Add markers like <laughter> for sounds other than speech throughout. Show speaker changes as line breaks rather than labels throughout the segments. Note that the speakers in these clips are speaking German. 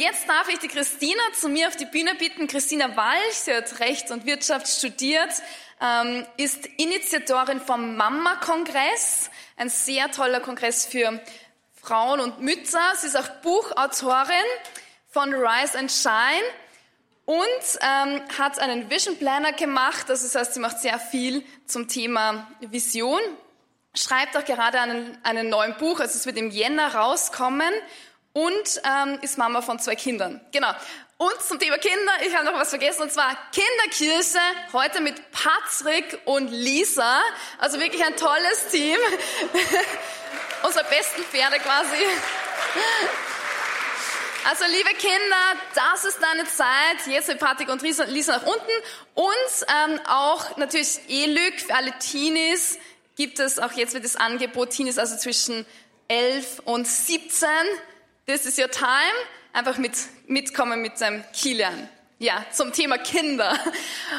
Jetzt darf ich die Christina zu mir auf die Bühne bitten. Christina Walch, sie hat Recht und Wirtschaft studiert, ähm, ist Initiatorin vom Mama-Kongress, ein sehr toller Kongress für Frauen und Mütter. Sie ist auch Buchautorin von Rise and Shine und ähm, hat einen Vision Planner gemacht. Das heißt, sie macht sehr viel zum Thema Vision. Schreibt auch gerade einen, einen neuen Buch, also es wird im Jänner rauskommen und ähm, ist Mama von zwei Kindern. Genau. Und zum Thema Kinder, ich habe noch was vergessen, und zwar Kinderkirche, heute mit Patrick und Lisa. Also wirklich ein tolles Team. <laughs> Unsere besten Pferde quasi. Also liebe Kinder, das ist deine Zeit. Jetzt mit Patrick und Lisa, nach unten. Und ähm, auch natürlich E-Lück für alle Teenies gibt es auch jetzt wird das Angebot Teenies, also zwischen 11 und 17 This is your time. Einfach mit, mitkommen mit seinem Kilian. Ja, zum Thema Kinder.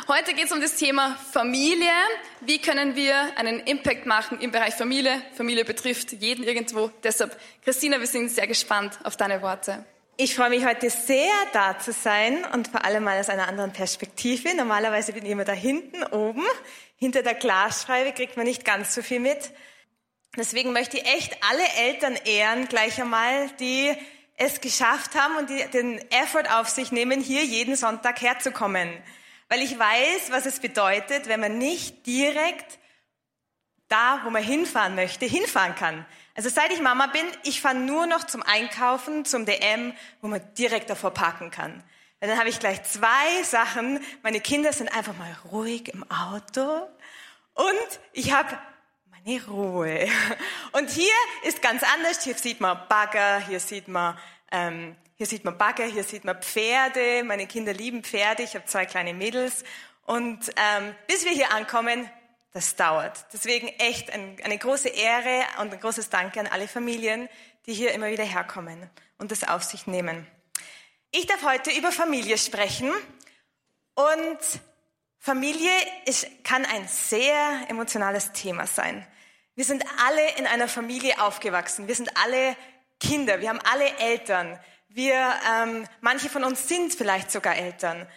Heute geht es um das Thema Familie. Wie können wir einen Impact machen im Bereich Familie? Familie betrifft jeden irgendwo. Deshalb, Christina, wir sind sehr gespannt auf deine Worte.
Ich freue mich heute sehr, da zu sein und vor allem mal aus einer anderen Perspektive. Normalerweise bin ich immer da hinten oben. Hinter der Glasscheibe kriegt man nicht ganz so viel mit. Deswegen möchte ich echt alle Eltern ehren, gleich einmal, die es geschafft haben und die den Effort auf sich nehmen, hier jeden Sonntag herzukommen. Weil ich weiß, was es bedeutet, wenn man nicht direkt da, wo man hinfahren möchte, hinfahren kann. Also seit ich Mama bin, ich fahre nur noch zum Einkaufen, zum DM, wo man direkt davor parken kann. Weil dann habe ich gleich zwei Sachen. Meine Kinder sind einfach mal ruhig im Auto und ich habe eine Ruhe. <laughs> Und hier ist ganz anders. Hier sieht man Bagger, hier sieht man, ähm, hier sieht man Bagger, hier sieht man Pferde. Meine Kinder lieben Pferde. Ich habe zwei kleine Mädels. Und ähm, bis wir hier ankommen, das dauert. Deswegen echt ein, eine große Ehre und ein großes Danke an alle Familien, die hier immer wieder herkommen und das auf sich nehmen. Ich darf heute über Familie sprechen und Familie ist, kann ein sehr emotionales Thema sein. Wir sind alle in einer Familie aufgewachsen. Wir sind alle Kinder. Wir haben alle Eltern. Wir, ähm, manche von uns sind vielleicht sogar Eltern.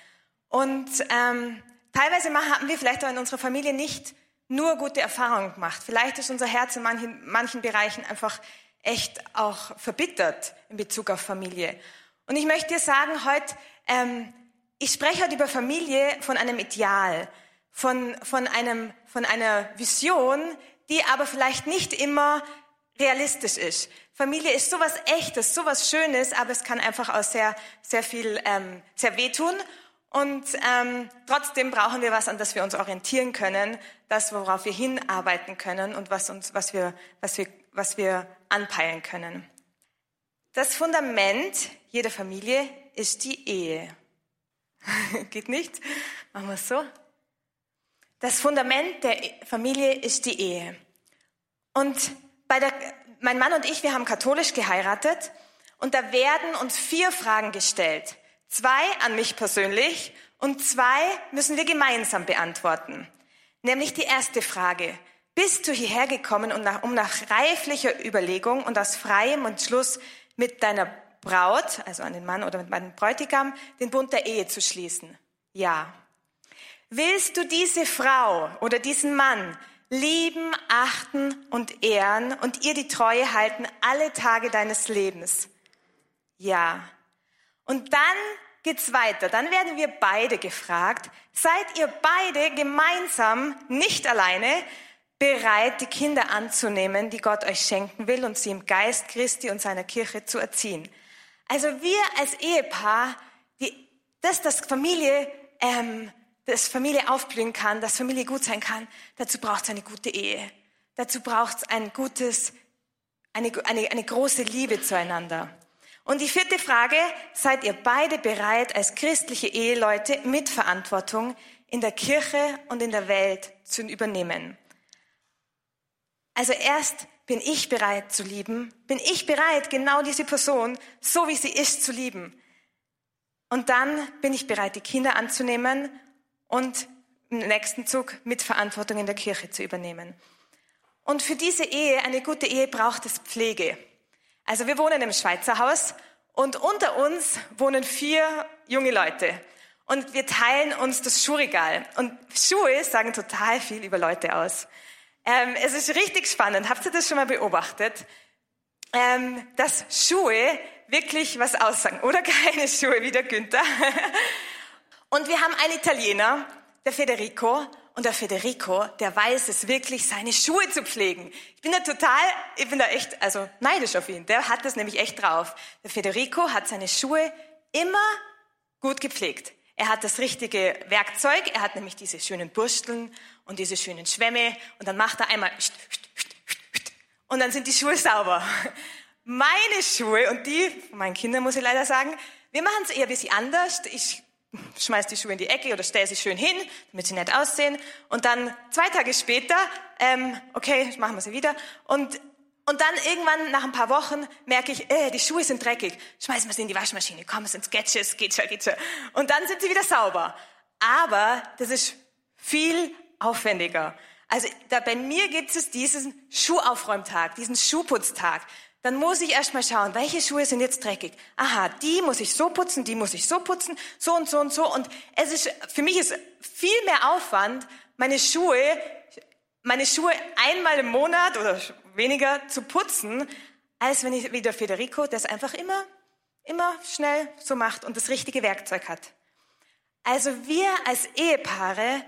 Und ähm, teilweise haben wir vielleicht auch in unserer Familie nicht nur gute Erfahrungen gemacht. Vielleicht ist unser Herz in manchen, manchen Bereichen einfach echt auch verbittert in Bezug auf Familie. Und ich möchte dir sagen heute, ähm, ich spreche heute über Familie von einem Ideal, von, von, einem, von einer Vision, die aber vielleicht nicht immer realistisch ist. Familie ist sowas Echtes, sowas Schönes, aber es kann einfach auch sehr, sehr viel, ähm, sehr wehtun. Und ähm, trotzdem brauchen wir was, an das wir uns orientieren können, das, worauf wir hinarbeiten können und was uns, was wir, was wir, was wir anpeilen können. Das Fundament jeder Familie ist die Ehe. <laughs> Geht nicht? Machen wir es so. Das Fundament der Familie ist die Ehe. Und bei der, mein Mann und ich, wir haben katholisch geheiratet und da werden uns vier Fragen gestellt. Zwei an mich persönlich und zwei müssen wir gemeinsam beantworten. Nämlich die erste Frage. Bist du hierher gekommen, um nach, um nach reiflicher Überlegung und aus freiem Entschluss mit deiner Braut, also an den Mann oder mit meinem Bräutigam, den Bund der Ehe zu schließen? Ja. Willst du diese Frau oder diesen Mann lieben, achten und ehren und ihr die Treue halten alle Tage deines Lebens? Ja. Und dann geht's weiter. Dann werden wir beide gefragt, seid ihr beide gemeinsam, nicht alleine, bereit, die Kinder anzunehmen, die Gott euch schenken will und sie im Geist Christi und seiner Kirche zu erziehen? Also wir als Ehepaar, die, das, das Familie, ähm, dass Familie aufblühen kann, dass Familie gut sein kann, dazu braucht es eine gute Ehe. Dazu braucht es ein gutes, eine, eine, eine große Liebe zueinander. Und die vierte Frage, seid ihr beide bereit, als christliche Eheleute Mitverantwortung in der Kirche und in der Welt zu übernehmen? Also erst bin ich bereit zu lieben, bin ich bereit, genau diese Person, so wie sie ist, zu lieben. Und dann bin ich bereit, die Kinder anzunehmen und im nächsten Zug Mitverantwortung in der Kirche zu übernehmen. Und für diese Ehe, eine gute Ehe, braucht es Pflege. Also wir wohnen im Schweizer Haus Und unter uns wohnen vier junge Leute. Und wir teilen uns das Schuhregal. Und Schuhe sagen total viel über Leute aus. Ähm, es ist richtig spannend. Habt ihr das schon mal beobachtet? Ähm, dass Schuhe wirklich was aussagen. Oder <laughs> keine Schuhe, wie der Günther. Und wir haben einen Italiener, der Federico. Und der Federico, der weiß es wirklich, seine Schuhe zu pflegen. Ich bin da total, ich bin da echt, also neidisch auf ihn. Der hat das nämlich echt drauf. Der Federico hat seine Schuhe immer gut gepflegt. Er hat das richtige Werkzeug, er hat nämlich diese schönen Bursteln und diese schönen Schwämme und dann macht er einmal und dann sind die Schuhe sauber. <laughs> Meine Schuhe und die meinen Kindern muss ich leider sagen, wir machen es eher ein bisschen anders. Ich schmeiß die Schuhe in die Ecke oder stelle sie schön hin, damit sie nett aussehen. Und dann zwei Tage später, ähm, okay, machen wir sie wieder. Und, und dann irgendwann nach ein paar Wochen merke ich, äh, die Schuhe sind dreckig. Schmeißen wir sie in die Waschmaschine. Komm, es sind Sketches, geht schon, geht schon. Und dann sind sie wieder sauber. Aber das ist viel aufwendiger. Also da bei mir gibt es diesen Schuhaufräumtag, diesen Schuhputztag dann muss ich erstmal schauen, welche Schuhe sind jetzt dreckig. Aha, die muss ich so putzen, die muss ich so putzen, so und so und so. Und es ist, für mich ist viel mehr Aufwand, meine Schuhe, meine Schuhe einmal im Monat oder weniger zu putzen, als wenn ich wie der Federico, der es einfach immer, immer schnell so macht und das richtige Werkzeug hat. Also wir als Ehepaare,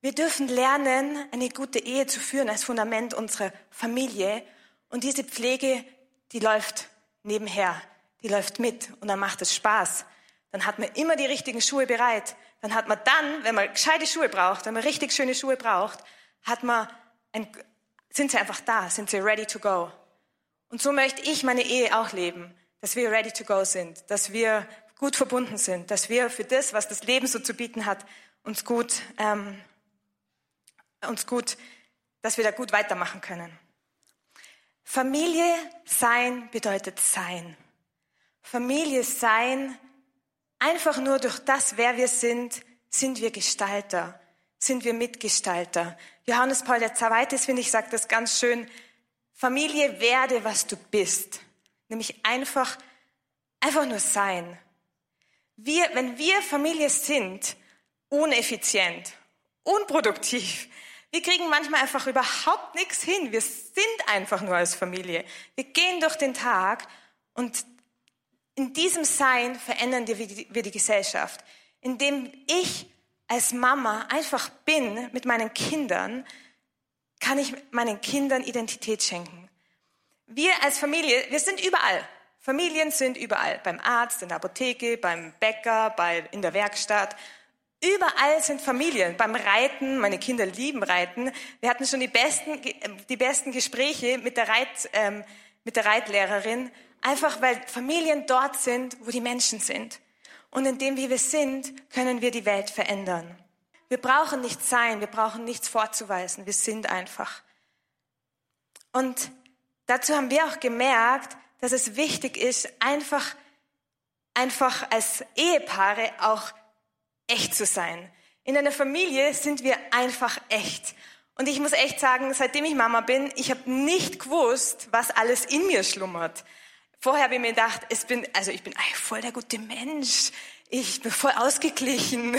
wir dürfen lernen, eine gute Ehe zu führen als Fundament unserer Familie. Und diese Pflege die läuft nebenher, die läuft mit und dann macht es Spaß. Dann hat man immer die richtigen Schuhe bereit. Dann hat man dann, wenn man gescheite Schuhe braucht, wenn man richtig schöne Schuhe braucht, hat man ein, sind sie einfach da, sind sie ready to go. Und so möchte ich meine Ehe auch leben, dass wir ready to go sind, dass wir gut verbunden sind, dass wir für das, was das Leben so zu bieten hat, uns gut, ähm, uns gut, dass wir da gut weitermachen können. Familie sein bedeutet sein. Familie sein, einfach nur durch das, wer wir sind, sind wir Gestalter, sind wir Mitgestalter. Johannes Paul II. finde ich, sagt das ganz schön. Familie werde, was du bist. Nämlich einfach, einfach nur sein. Wir, wenn wir Familie sind, uneffizient, unproduktiv, wir kriegen manchmal einfach überhaupt nichts hin. Wir sind einfach nur als Familie. Wir gehen durch den Tag und in diesem Sein verändern wir die, Gesellschaft. Indem ich als Mama einfach bin mit meinen Kindern, kann ich meinen Kindern Identität schenken. Wir als Familie, wir sind überall. Familien sind überall. Beim Arzt, in der Apotheke, beim Bäcker, bei, in der Werkstatt. Überall sind Familien. Beim Reiten, meine Kinder lieben Reiten. Wir hatten schon die besten, die besten Gespräche mit der, Reit, ähm, mit der Reitlehrerin, einfach weil Familien dort sind, wo die Menschen sind. Und indem wie wir sind, können wir die Welt verändern. Wir brauchen nichts sein, wir brauchen nichts vorzuweisen, wir sind einfach. Und dazu haben wir auch gemerkt, dass es wichtig ist, einfach, einfach als Ehepaare auch echt zu sein. In einer Familie sind wir einfach echt. Und ich muss echt sagen, seitdem ich Mama bin, ich habe nicht gewusst, was alles in mir schlummert. Vorher habe ich mir gedacht, es bin, also ich bin voll der gute Mensch. Ich bin voll ausgeglichen.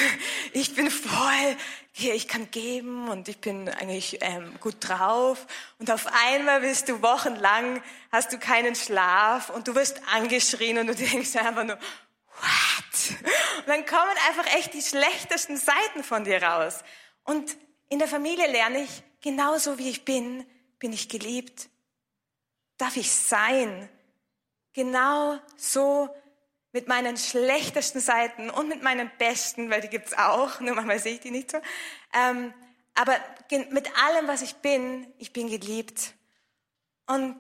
Ich bin voll, hier, ich kann geben und ich bin eigentlich ähm, gut drauf. Und auf einmal bist du wochenlang, hast du keinen Schlaf und du wirst angeschrien und du <laughs> denkst einfach nur, what? Und dann kommen einfach echt die schlechtesten Seiten von dir raus. Und in der Familie lerne ich, genauso wie ich bin, bin ich geliebt. Darf ich sein? Genau so mit meinen schlechtesten Seiten und mit meinen besten, weil die gibt's auch, nur manchmal sehe ich die nicht so. Ähm, aber mit allem, was ich bin, ich bin geliebt. Und,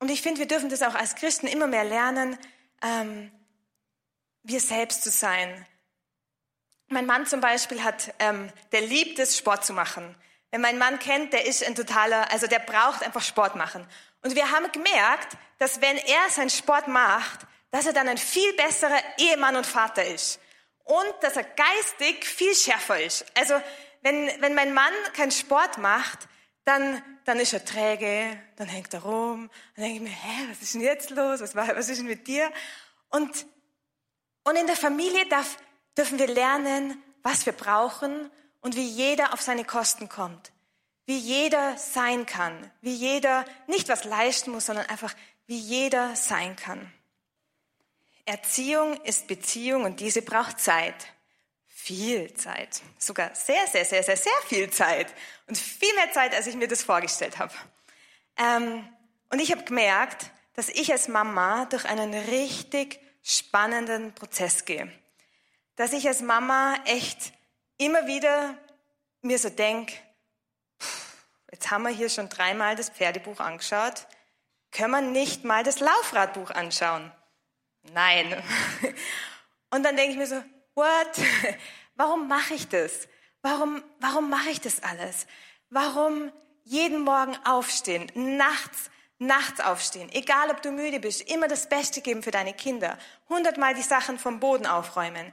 und ich finde, wir dürfen das auch als Christen immer mehr lernen, ähm, wir selbst zu sein. Mein Mann zum Beispiel hat, ähm, der liebt es, Sport zu machen. Wenn mein Mann kennt, der ist ein totaler, also der braucht einfach Sport machen. Und wir haben gemerkt, dass wenn er seinen Sport macht, dass er dann ein viel besserer Ehemann und Vater ist. Und dass er geistig viel schärfer ist. Also wenn, wenn mein Mann keinen Sport macht, dann, dann ist er träge, dann hängt er rum, dann denke ich mir, hä, was ist denn jetzt los? Was, war, was ist denn mit dir? Und, und in der Familie darf, dürfen wir lernen, was wir brauchen und wie jeder auf seine Kosten kommt. Wie jeder sein kann. Wie jeder nicht was leisten muss, sondern einfach wie jeder sein kann. Erziehung ist Beziehung und diese braucht Zeit. Viel Zeit. Sogar sehr, sehr, sehr, sehr, sehr viel Zeit. Und viel mehr Zeit, als ich mir das vorgestellt habe. Ähm, und ich habe gemerkt, dass ich als Mama durch einen richtig spannenden Prozess gehe. Dass ich als Mama echt immer wieder mir so denke, jetzt haben wir hier schon dreimal das Pferdebuch angeschaut, können wir nicht mal das Laufradbuch anschauen? Nein. <laughs> Und dann denke ich mir so, what? <laughs> Warum mache ich das? Warum, warum mache ich das alles? Warum jeden Morgen aufstehen, nachts, nachts aufstehen, egal ob du müde bist, immer das Beste geben für deine Kinder, hundertmal die Sachen vom Boden aufräumen.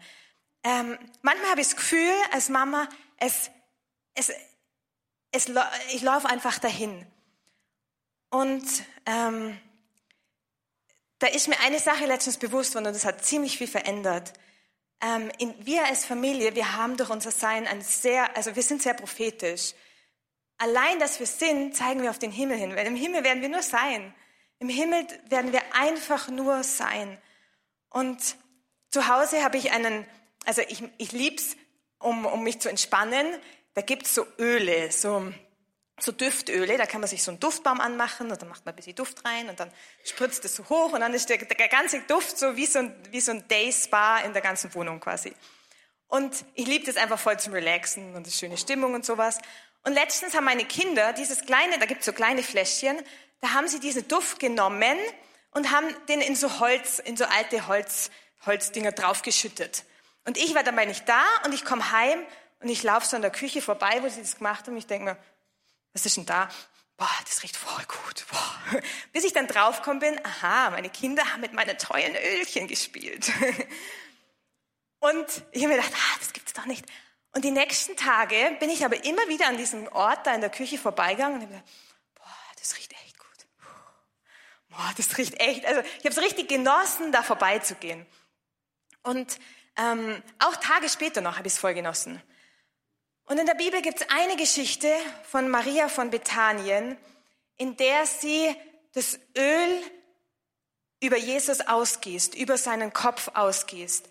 Ähm, manchmal habe ich das Gefühl, als Mama, es, es, es, ich laufe einfach dahin. Und ähm, da ist mir eine Sache letztens bewusst worden und das hat ziemlich viel verändert. Ähm, in, wir als Familie, wir haben durch unser Sein ein sehr, also wir sind sehr prophetisch. Allein, dass wir sind, zeigen wir auf den Himmel hin, weil im Himmel werden wir nur sein. Im Himmel werden wir einfach nur sein. Und zu Hause habe ich einen, also ich, ich lieb's, um, um mich zu entspannen. Da gibt's so Öle, so so Düftöle, da kann man sich so einen Duftbaum anmachen und dann macht man ein bisschen Duft rein und dann spritzt es so hoch und dann ist der, der ganze Duft so wie so ein, wie so ein Day-Spa in der ganzen Wohnung quasi. Und ich liebe das einfach voll zum Relaxen und das schöne Stimmung und sowas. Und letztens haben meine Kinder dieses kleine, da gibt es so kleine Fläschchen, da haben sie diesen Duft genommen und haben den in so Holz, in so alte Holz, Holzdinger draufgeschüttet. Und ich war dabei nicht da und ich komme heim und ich laufe so an der Küche vorbei, wo sie das gemacht haben. Ich denke mir, was ist denn da? Boah, das riecht voll gut. Boah. <laughs> Bis ich dann draufgekommen bin, aha, meine Kinder haben mit meinen teuren Ölchen gespielt. <laughs> Und ich habe mir gedacht, ah, das gibt's doch nicht. Und die nächsten Tage bin ich aber immer wieder an diesem Ort da in der Küche vorbeigegangen und habe gedacht, boah, das riecht echt gut. Boah, das riecht echt. Also ich habe es richtig genossen, da vorbeizugehen. Und ähm, auch Tage später noch habe ich es voll genossen. Und in der Bibel gibt es eine Geschichte von Maria von Bethanien, in der sie das Öl über Jesus ausgießt, über seinen Kopf ausgießt.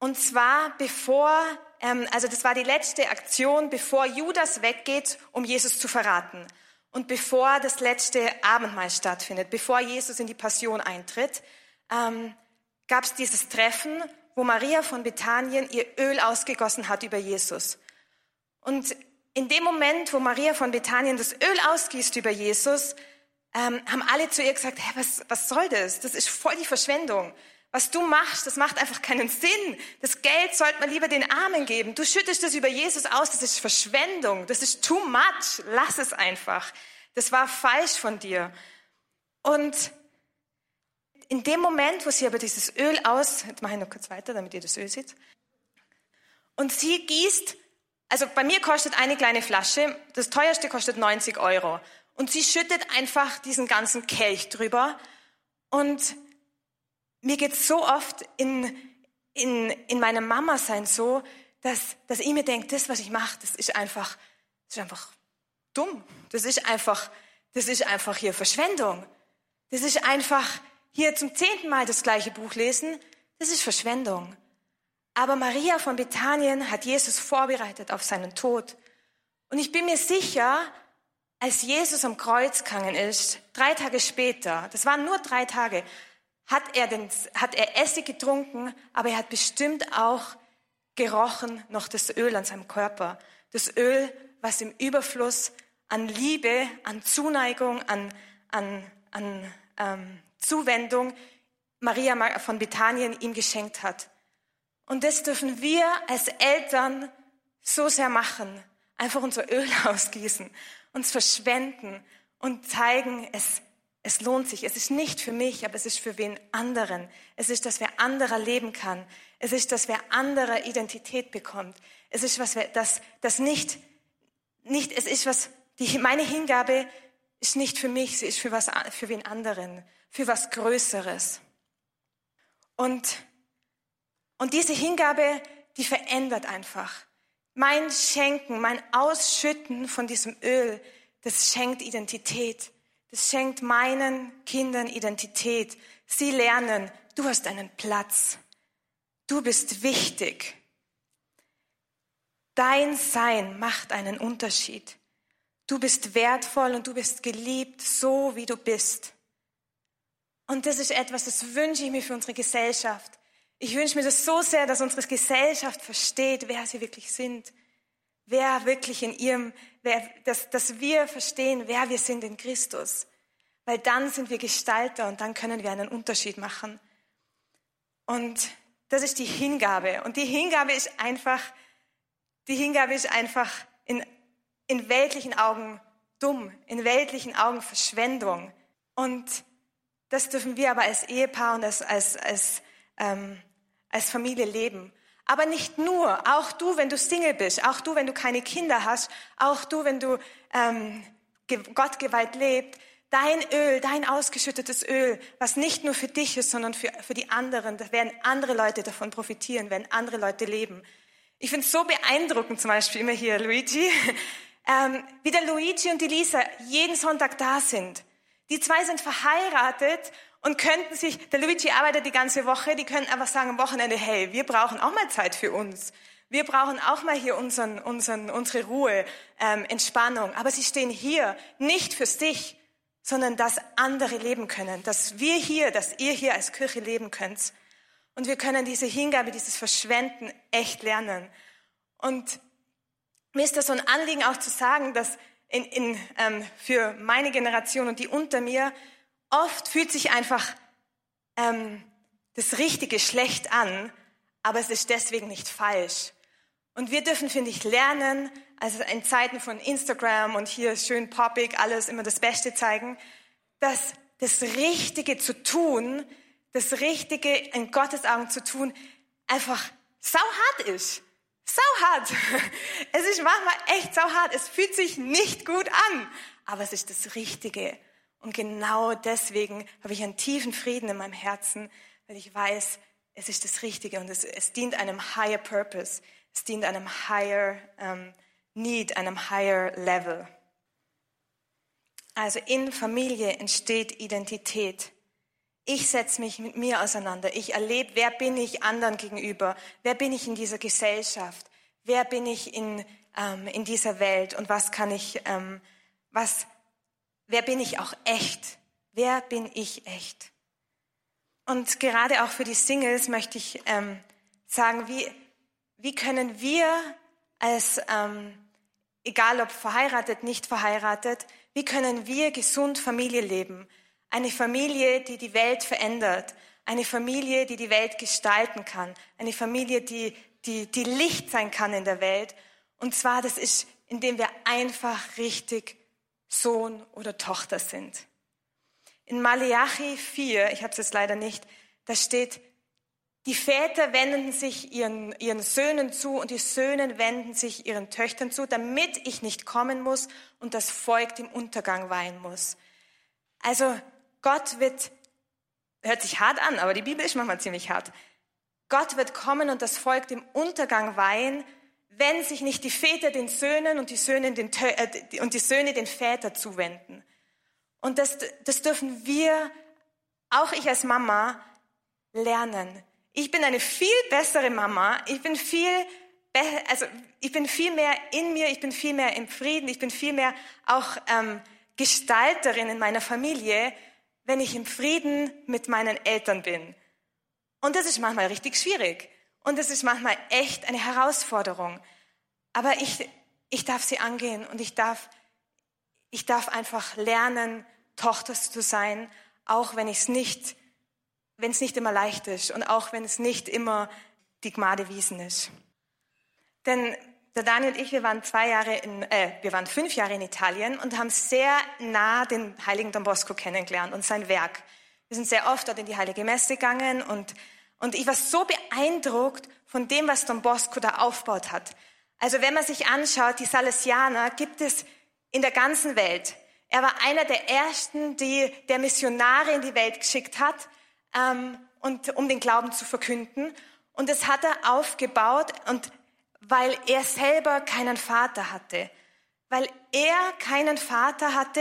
Und zwar bevor, ähm, also das war die letzte Aktion, bevor Judas weggeht, um Jesus zu verraten. Und bevor das letzte Abendmahl stattfindet, bevor Jesus in die Passion eintritt, ähm, gab es dieses Treffen, wo Maria von Bethanien ihr Öl ausgegossen hat über Jesus. Und in dem Moment, wo Maria von Bethanien das Öl ausgießt über Jesus, ähm, haben alle zu ihr gesagt, hey, was, was soll das? Das ist voll die Verschwendung. Was du machst, das macht einfach keinen Sinn. Das Geld sollte man lieber den Armen geben. Du schüttest das über Jesus aus, das ist Verschwendung. Das ist too much. Lass es einfach. Das war falsch von dir. Und in dem Moment, wo sie aber dieses Öl aus, jetzt mache ich noch kurz weiter, damit ihr das Öl seht. Und sie gießt also bei mir kostet eine kleine Flasche, das teuerste kostet 90 Euro. Und sie schüttet einfach diesen ganzen Kelch drüber. Und mir geht so oft in, in, in meinem Mama-Sein so, dass, dass ich mir denke, das, was ich mache, das ist einfach, das ist einfach dumm. Das ist einfach, das ist einfach hier Verschwendung. Das ist einfach hier zum zehnten Mal das gleiche Buch lesen. Das ist Verschwendung. Aber Maria von Bethanien hat Jesus vorbereitet auf seinen Tod. Und ich bin mir sicher, als Jesus am Kreuz gegangen ist, drei Tage später, das waren nur drei Tage, hat er, den, hat er Essig getrunken, aber er hat bestimmt auch gerochen noch das Öl an seinem Körper. Das Öl, was im Überfluss an Liebe, an Zuneigung, an, an, an ähm, Zuwendung Maria von Bethanien ihm geschenkt hat. Und das dürfen wir als Eltern so sehr machen. Einfach unser Öl <laughs> ausgießen, uns verschwenden und zeigen, es, es lohnt sich. Es ist nicht für mich, aber es ist für wen anderen. Es ist, dass wer anderer leben kann. Es ist, dass wer anderer Identität bekommt. Es ist, was wir, das, das nicht, nicht, es ist was, die, meine Hingabe ist nicht für mich, sie ist für was, für wen anderen, für was Größeres. Und, und diese Hingabe, die verändert einfach. Mein Schenken, mein Ausschütten von diesem Öl, das schenkt Identität. Das schenkt meinen Kindern Identität. Sie lernen, du hast einen Platz. Du bist wichtig. Dein Sein macht einen Unterschied. Du bist wertvoll und du bist geliebt, so wie du bist. Und das ist etwas, das wünsche ich mir für unsere Gesellschaft. Ich wünsche mir das so sehr, dass unsere Gesellschaft versteht, wer sie wirklich sind. Wer wirklich in ihrem, wer, dass, dass wir verstehen, wer wir sind in Christus. Weil dann sind wir Gestalter und dann können wir einen Unterschied machen. Und das ist die Hingabe. Und die Hingabe ist einfach, die Hingabe ist einfach in, in weltlichen Augen dumm, in weltlichen Augen Verschwendung. Und das dürfen wir aber als Ehepaar und als, als, als, ähm, als Familie leben. Aber nicht nur, auch du, wenn du Single bist, auch du, wenn du keine Kinder hast, auch du, wenn du ähm, Gott lebst, dein Öl, dein ausgeschüttetes Öl, was nicht nur für dich ist, sondern für, für die anderen, da werden andere Leute davon profitieren, werden andere Leute leben. Ich finde es so beeindruckend, zum Beispiel immer hier Luigi, <laughs> ähm, wie der Luigi und die Lisa jeden Sonntag da sind. Die zwei sind verheiratet und könnten sich, der Luigi arbeitet die ganze Woche, die könnten einfach sagen am Wochenende, hey, wir brauchen auch mal Zeit für uns. Wir brauchen auch mal hier unseren, unseren, unsere Ruhe, ähm, Entspannung. Aber sie stehen hier nicht für sich, sondern dass andere leben können, dass wir hier, dass ihr hier als Kirche leben könnt. Und wir können diese Hingabe, dieses Verschwenden echt lernen. Und mir ist das so ein Anliegen auch zu sagen, dass in, in, ähm, für meine Generation und die unter mir oft fühlt sich einfach ähm, das Richtige schlecht an, aber es ist deswegen nicht falsch. Und wir dürfen, finde ich, lernen, also in Zeiten von Instagram und hier schön poppig, alles immer das Beste zeigen, dass das Richtige zu tun das Richtige in Gottes Augen zu tun, einfach sau hart ist. Sau hart. <laughs> Es ist manchmal echt sau hart. Es fühlt sich nicht gut an, aber es ist das Richtige. Und genau deswegen habe ich einen tiefen Frieden in meinem Herzen, weil ich weiß, es ist das Richtige und es, es dient einem higher purpose. Es dient einem higher um, need, einem higher level. Also in Familie entsteht Identität. Ich setze mich mit mir auseinander. Ich erlebe, wer bin ich anderen gegenüber? Wer bin ich in dieser Gesellschaft? Wer bin ich in, ähm, in dieser Welt? Und was kann ich, ähm, was, wer bin ich auch echt? Wer bin ich echt? Und gerade auch für die Singles möchte ich ähm, sagen, wie, wie können wir als, ähm, egal ob verheiratet, nicht verheiratet, wie können wir gesund Familie leben? Eine Familie, die die Welt verändert. Eine Familie, die die Welt gestalten kann. Eine Familie, die, die, die Licht sein kann in der Welt. Und zwar, das ist, indem wir einfach richtig Sohn oder Tochter sind. In Malachi 4, ich habe es jetzt leider nicht, da steht, die Väter wenden sich ihren, ihren Söhnen zu und die Söhne wenden sich ihren Töchtern zu, damit ich nicht kommen muss und das Volk dem Untergang weihen muss. Also Gott wird, hört sich hart an, aber die Bibel ist manchmal ziemlich hart. Gott wird kommen und das Volk dem Untergang weihen, wenn sich nicht die Väter den Söhnen und die Söhne den, äh, und die Söhne den Vätern zuwenden. Und das, das dürfen wir, auch ich als Mama, lernen. Ich bin eine viel bessere Mama. Ich bin viel, also ich bin viel mehr in mir. Ich bin viel mehr im Frieden. Ich bin viel mehr auch ähm, Gestalterin in meiner Familie, wenn ich im Frieden mit meinen Eltern bin. Und das ist manchmal richtig schwierig. Und das ist manchmal echt eine Herausforderung. Aber ich, ich darf sie angehen und ich darf, ich darf einfach lernen, Tochter zu sein, auch wenn es nicht, wenn es nicht immer leicht ist und auch wenn es nicht immer die Gnade wiesen ist. Denn der Daniel und ich, wir waren zwei Jahre in, äh, wir waren fünf Jahre in Italien und haben sehr nah den heiligen Don Bosco kennengelernt und sein Werk. Wir sind sehr oft dort in die Heilige Messe gegangen und, und ich war so beeindruckt von dem, was Don Bosco da aufgebaut hat. Also wenn man sich anschaut, die Salesianer, gibt es in der ganzen Welt. Er war einer der ersten, die der Missionare in die Welt geschickt hat, ähm, und, um den Glauben zu verkünden. Und das hat er aufgebaut und weil er selber keinen Vater hatte. Weil er keinen Vater hatte,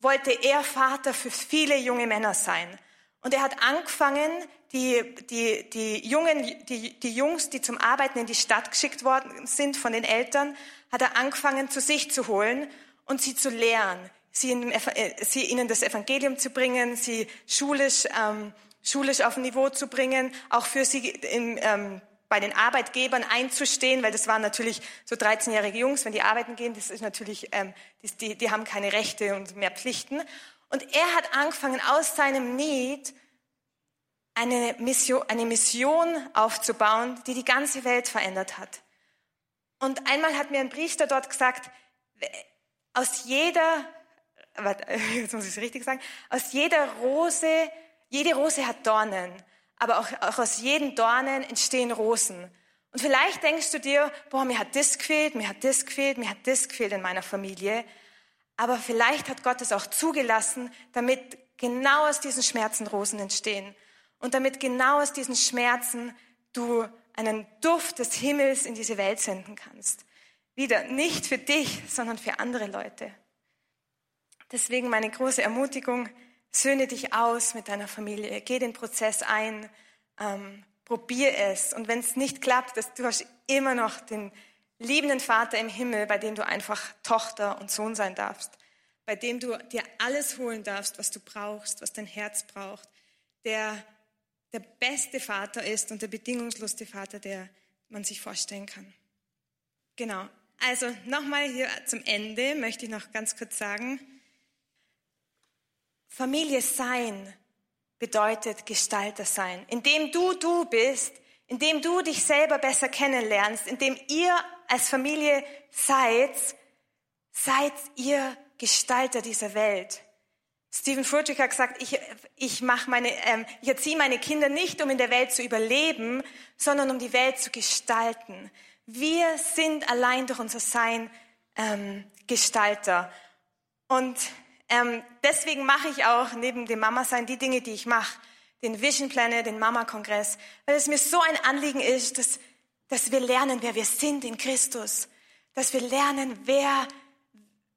wollte er Vater für viele junge Männer sein. Und er hat angefangen, die, die, die, Jungen, die, die Jungs, die zum Arbeiten in die Stadt geschickt worden sind von den Eltern, hat er angefangen, zu sich zu holen und sie zu lehren, sie, in, äh, sie ihnen das Evangelium zu bringen, sie schulisch, ähm, schulisch auf ein Niveau zu bringen, auch für sie im, ähm, bei den Arbeitgebern einzustehen, weil das waren natürlich so 13-jährige Jungs, wenn die arbeiten gehen, das ist natürlich, ähm, die, die haben keine Rechte und mehr Pflichten. Und er hat angefangen, aus seinem Need eine Mission, eine Mission aufzubauen, die die ganze Welt verändert hat. Und einmal hat mir ein Priester dort gesagt, aus jeder, <laughs> jetzt muss ich es richtig sagen, aus jeder Rose, jede Rose hat Dornen aber auch, auch aus jeden Dornen entstehen Rosen. Und vielleicht denkst du dir, boah, mir hat das gefehlt, mir hat das gefehlt, mir hat das gefehlt in meiner Familie. Aber vielleicht hat Gott es auch zugelassen, damit genau aus diesen Schmerzen Rosen entstehen. Und damit genau aus diesen Schmerzen du einen Duft des Himmels in diese Welt senden kannst. Wieder nicht für dich, sondern für andere Leute. Deswegen meine große Ermutigung, Söhne dich aus mit deiner Familie, geh den Prozess ein, ähm, probier es. Und wenn es nicht klappt, dass du hast immer noch den liebenden Vater im Himmel, bei dem du einfach Tochter und Sohn sein darfst, bei dem du dir alles holen darfst, was du brauchst, was dein Herz braucht, der der beste Vater ist und der bedingungslosste Vater, der man sich vorstellen kann. Genau. Also nochmal hier zum Ende möchte ich noch ganz kurz sagen, Familie sein bedeutet Gestalter sein. Indem du du bist, indem du dich selber besser kennenlernst, indem ihr als Familie seid, seid ihr Gestalter dieser Welt. Stephen Furtick hat gesagt, ich, ich, mach meine, ähm, ich erziehe meine Kinder nicht, um in der Welt zu überleben, sondern um die Welt zu gestalten. Wir sind allein durch unser Sein ähm, Gestalter. Und ähm, deswegen mache ich auch neben dem Mama-Sein die Dinge, die ich mache. Den Vision Planner, den Mama-Kongress. Weil es mir so ein Anliegen ist, dass, dass wir lernen, wer wir sind in Christus. Dass wir lernen, wer,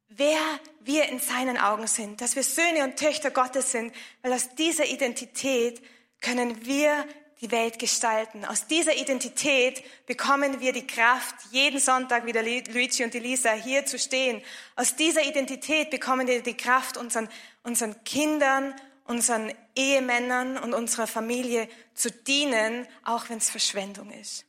wer wir in seinen Augen sind. Dass wir Söhne und Töchter Gottes sind. Weil aus dieser Identität können wir die Welt gestalten. Aus dieser Identität bekommen wir die Kraft, jeden Sonntag wie der Luigi und die Lisa hier zu stehen. Aus dieser Identität bekommen wir die Kraft, unseren, unseren Kindern, unseren Ehemännern und unserer Familie zu dienen, auch wenn es Verschwendung ist.